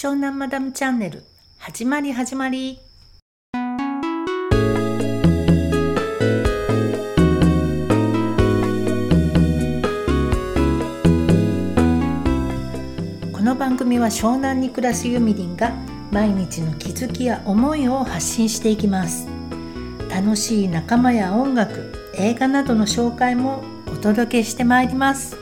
湘南マダムチャンネル。始まり始まり。この番組は湘南に暮らすユミリンが毎日の気づきや思いを発信していきます。楽しい仲間や音楽映画などの紹介もお届けしてまいります。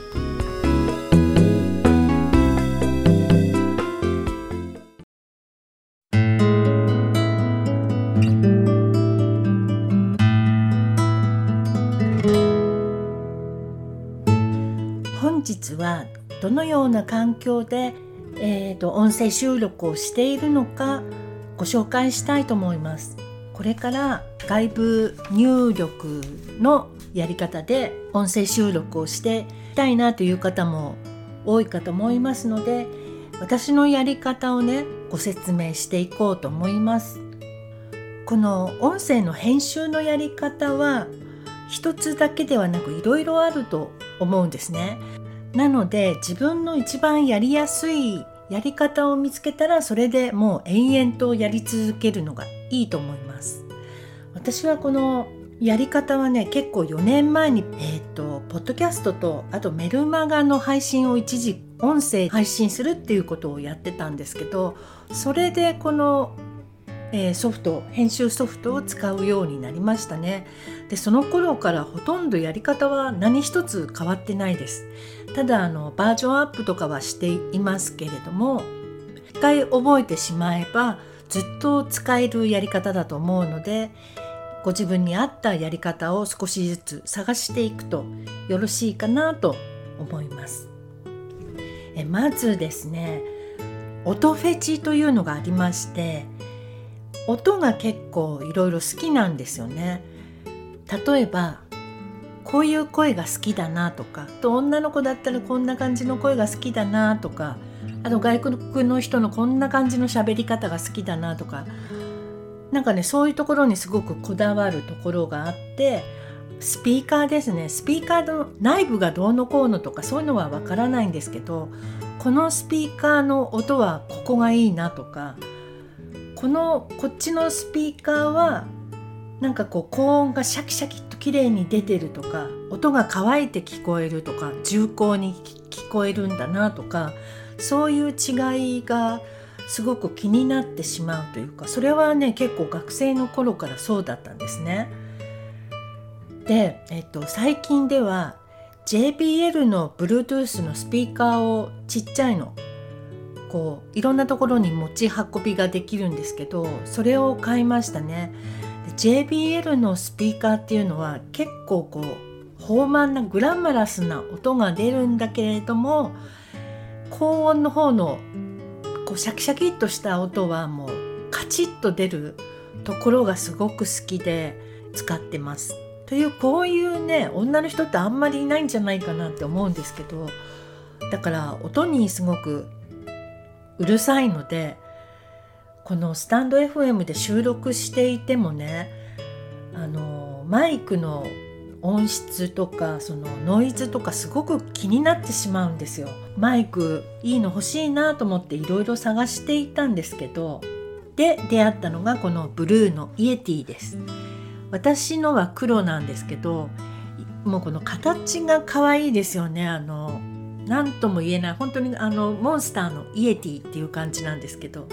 どのような環境で、えーと、音声収録をしているのかご紹介したいと思います。これから外部入力のやり方で音声収録をしていきたいなという方も多いかと思いますので私のやり方をねご説明していこうと思います。この音声の編集のやり方は一つだけではなくいろいろあると思うんですね。なので自分の一番やりやすいやり方を見つけたらそれでもう延々とやり続けるのがいいと思います。私はこのやり方はね結構4年前にえっ、ー、とポッドキャストとあとメルマガの配信を一時音声配信するっていうことをやってたんですけどそれでこのえー、ソフト編集ソフトを使うようになりましたね。でその頃からほとんどやり方は何一つ変わってないです。ただあのバージョンアップとかはしていますけれども一回覚えてしまえばずっと使えるやり方だと思うのでご自分に合ったやり方を少しずつ探していくとよろしいかなと思います。えまずですね音フェチというのがありまして音が結構いろいろ好きなんですよね。例えばこういう声が好きだなとかと女の子だったらこんな感じの声が好きだなとかあと外国の人のこんな感じの喋り方が好きだなとかなんかねそういうところにすごくこだわるところがあってスピーカーですね。スピーカーの内部がどうのこうのとかそういうのはわからないんですけどこのスピーカーの音はここがいいなとかこのこっちのスピーカーはなんかこう高音がシャキシャキと綺麗に出てるとか音が乾いて聞こえるとか重厚に聞こえるんだなとかそういう違いがすごく気になってしまうというかそれはね結構学生の頃からそうだったんですね。で、えっと、最近では JBL の Bluetooth のスピーカーをちっちゃいのこういろんなところに持ち運びができるんですけどそれを買いましたね JBL のスピーカーっていうのは結構こう豊満なグラマラスな音が出るんだけれども高音の方のこうシャキシャキっとした音はもうカチッと出るところがすごく好きで使ってます。というこういうね女の人ってあんまりいないんじゃないかなって思うんですけどだから音にすごくうるさいのでこのスタンド FM で収録していてもねあのマイクの音質とかそのノイズとかすごく気になってしまうんですよ。マイクいいの欲しいなと思っていろいろ探していたんですけどで出会ったのがこのブルーのイエティです。私のは黒なんですけどもうこの形が可愛いですよね。あの何とも言えない本当にあのモンスターのイエティっていう感じなんですけど。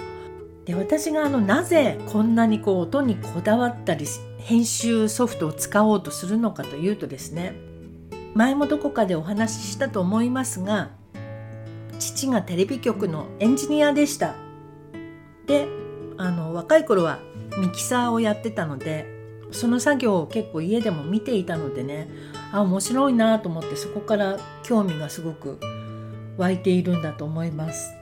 で私があのなぜこんなにこう音にこだわったり編集ソフトを使おうとするのかというとですね前もどこかでお話ししたと思いますが父がテレビ局のエンジニアでした。であの若い頃はミキサーをやってたのでその作業を結構家でも見ていたのでねあ面白いなと思ってそこから興味がすごく湧いているんだと思います。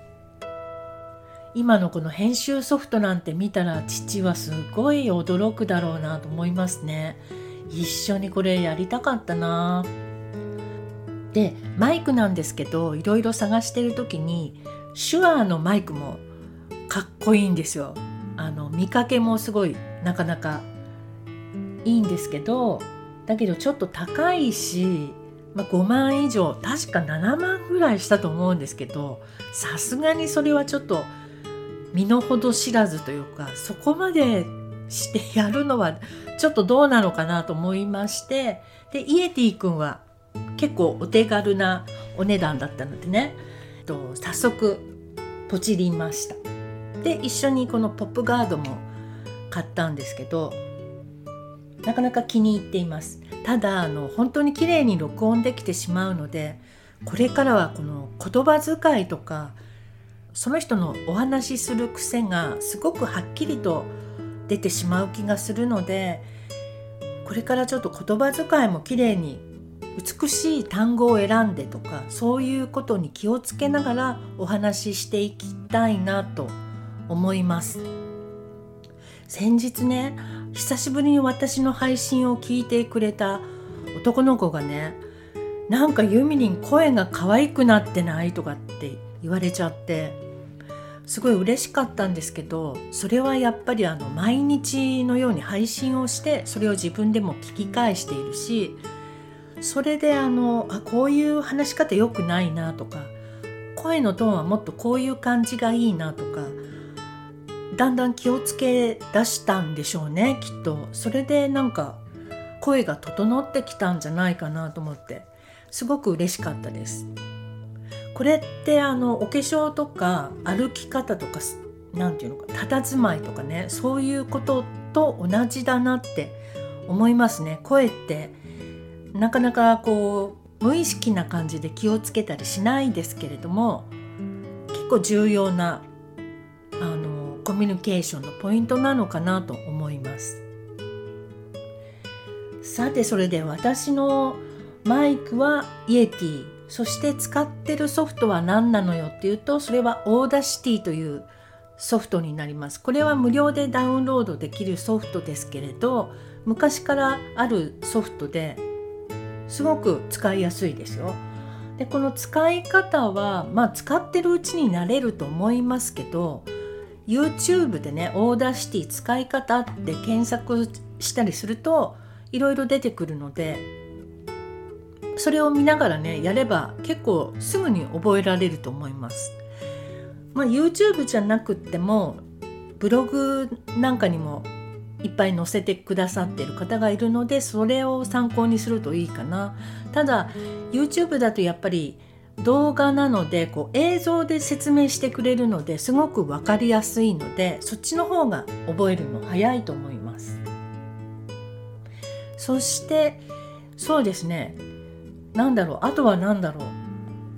今のこの編集ソフトなんて見たら父はすごい驚くだろうなと思いますね。一緒にこれやりたかったな。でマイクなんですけどいろいろ探してる時に手話のマイクもかっこいいんですよ。あの見かけもすごいなかなかいいんですけどだけどちょっと高いし、まあ、5万以上確か7万ぐらいしたと思うんですけどさすがにそれはちょっと身の程知らずというかそこまでしてやるのはちょっとどうなのかなと思いましてでイエティ君は結構お手軽なお値段だったのでねえっと早速ポチりました。で一緒にこのポップガードも買ったんですけどなかなか気に入っています。ただあの本当に綺麗に録音できてしまうのでこれからはこの言葉遣いとかその人のお話しする癖がすごくはっきりと出てしまう気がするのでこれからちょっと言葉遣いも綺麗に美しい単語を選んでとかそういうことに気をつけながらお話ししていきたいなと思います。先日ね久しぶりに私の配信を聞いてくれた男の子がねなんかユミリン声が可愛くなってないとかって言われちゃってすごい嬉しかったんですけどそれはやっぱりあの毎日のように配信をしてそれを自分でも聞き返しているしそれであのあこういう話し方良くないなとか声のトーンはもっとこういう感じがいいなとかだんだん気をつけ出したんでしょうねきっと。それでなんか声が整ってきたんじゃないかなと思って。すごく嬉しかったです。これってあのお化粧とか歩き方とか何て言うのか佇まいとかねそういうことと同じだなって思いますね。声ってなかなかこう無意識な感じで気をつけたりしないですけれども結構重要なコミュニケーションのポイントなのかなと思います。さてそれで私のマイクは Yeti。そして使ってるソフトは何なのよっていうとそれは Audacity というソフトになります。これは無料でダウンロードできるソフトですけれど昔からあるソフトですごく使いやすいですよ。でこの使い方は、まあ、使ってるうちになれると思いますけど YouTube でね Audacity 使い方って検索したりするといろいろ出てくるのでそれを見ながらねやれば結構すぐに覚えられると思います。まあ、YouTube じゃなくてもブログなんかにもいっぱい載せてくださってる方がいるのでそれを参考にするといいかなただ YouTube だとやっぱり動画なのでこう映像で説明してくれるのですごく分かりやすいのでそっちの方が覚えるの早いと思います。そしてそうですね。何だろうあとは何だろう。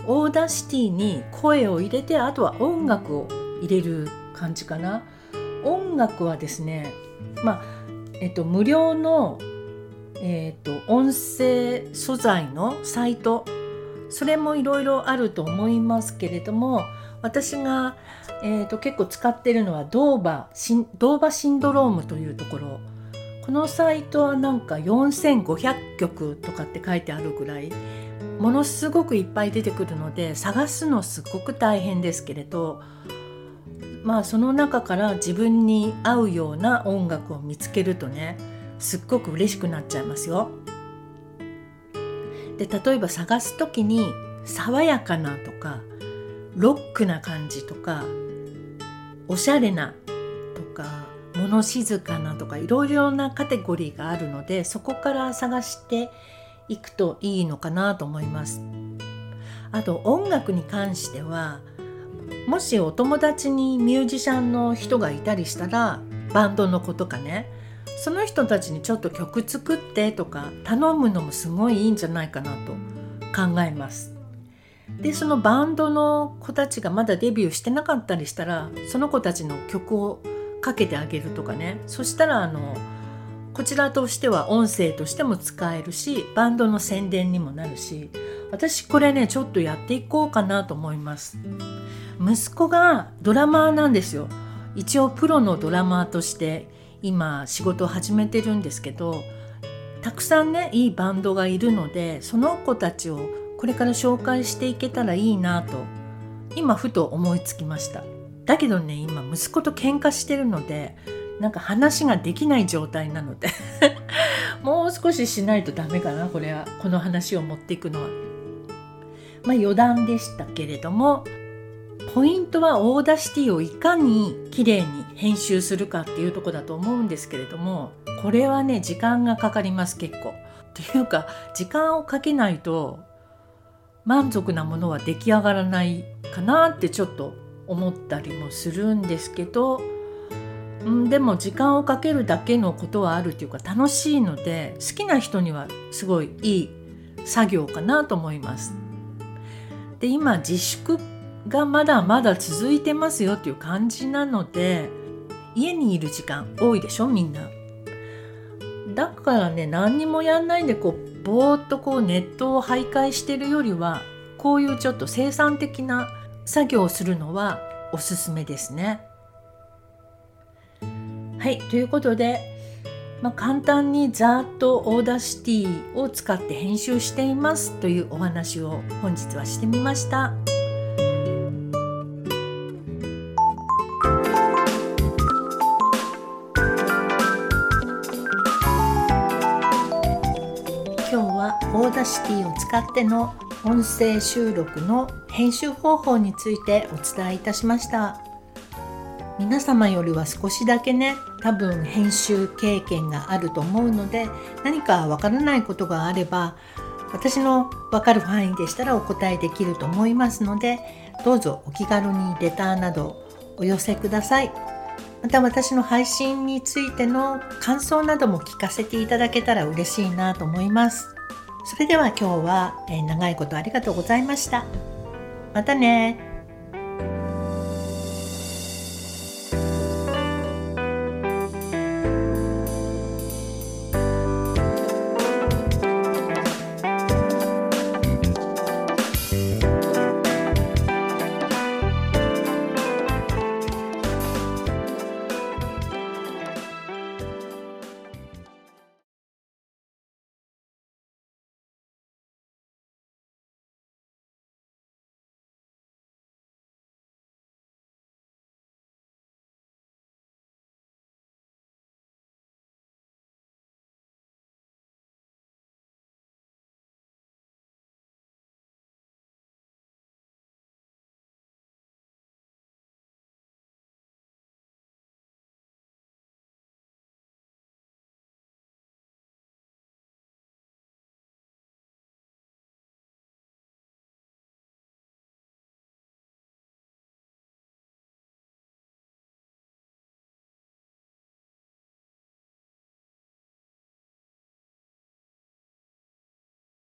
Audacity に声を入れてあとは音楽を入れる感じかな。音楽はですねまあえっと無料の、えっと、音声素材のサイトそれもいろいろあると思いますけれども私が、えーと、結構使ってるのは DOVAドーバシンドロームというところこのサイトはなんか4500曲とかって書いてあるぐらいものすごくいっぱい出てくるので探すのすごく大変ですけれどまあその中から自分に合うような音楽を見つけるとねすっごく嬉しくなっちゃいますよ。で例えば探す時に爽やかなとかロックな感じとかおしゃれなとか物静かなとかいろいろなカテゴリーがあるのでそこから探していくといいのかなと思います。あと音楽に関してはもしお友達にミュージシャンの人がいたりしたらバンドの子とかねその人たちにちょっと曲作ってとか頼むのもすごいいいんじゃないかなと考えます。でそのバンドの子たちがまだデビューしてなかったりしたらその子たちの曲をかけてあげるとかねそしたらあのこちらとしては音声としても使えるしバンドの宣伝にもなるし私これねちょっとやっていこうかなと思います。息子がドラマーなんですよ一応プロのドラマーとして今仕事を始めてるんですけどたくさんねいいバンドがいるのでその子たちをこれから紹介していけたらいいなと今ふと思いつきました。だけどね今息子と喧嘩してるのでなんか話ができない状態なので もう少ししないとダメかなこれはこの話を持っていくのは。まあ余談でしたけれどもポイントは Audacity をいかに綺麗に編集するかっていうとこだと思うんですけれどもこれはね時間がかかります結構。というか時間をかけないと満足なものは出来上がらないかなってちょっと思ったりもするんですけど、うん、でも時間をかけるだけのことはあるっていうか楽しいので好きな人にはすごいいい作業かなと思います。で今自粛がまだまだ続いてますよっていう感じなので家にいる時間多いでしょみんな。だからね何にもやんないでこうぼーっとこうネットを徘徊してるよりはこういうちょっと生産的な作業をするのはおすすめですね。はいということで、まあ、簡単にざっと Audacity を使って編集していますというお話を本日はしてみました。ーシティを使っての音声収録の編集方法についてお伝えいたしました皆様よりは少しだけね多分編集経験があると思うので何かわからないことがあれば私のわかる範囲でしたらお答えできると思いますのでどうぞお気軽にレターなどお寄せくださいまた私の配信についての感想なども聞かせていただけたら嬉しいなと思います。それでは今日は、え長いことありがとうございました。またね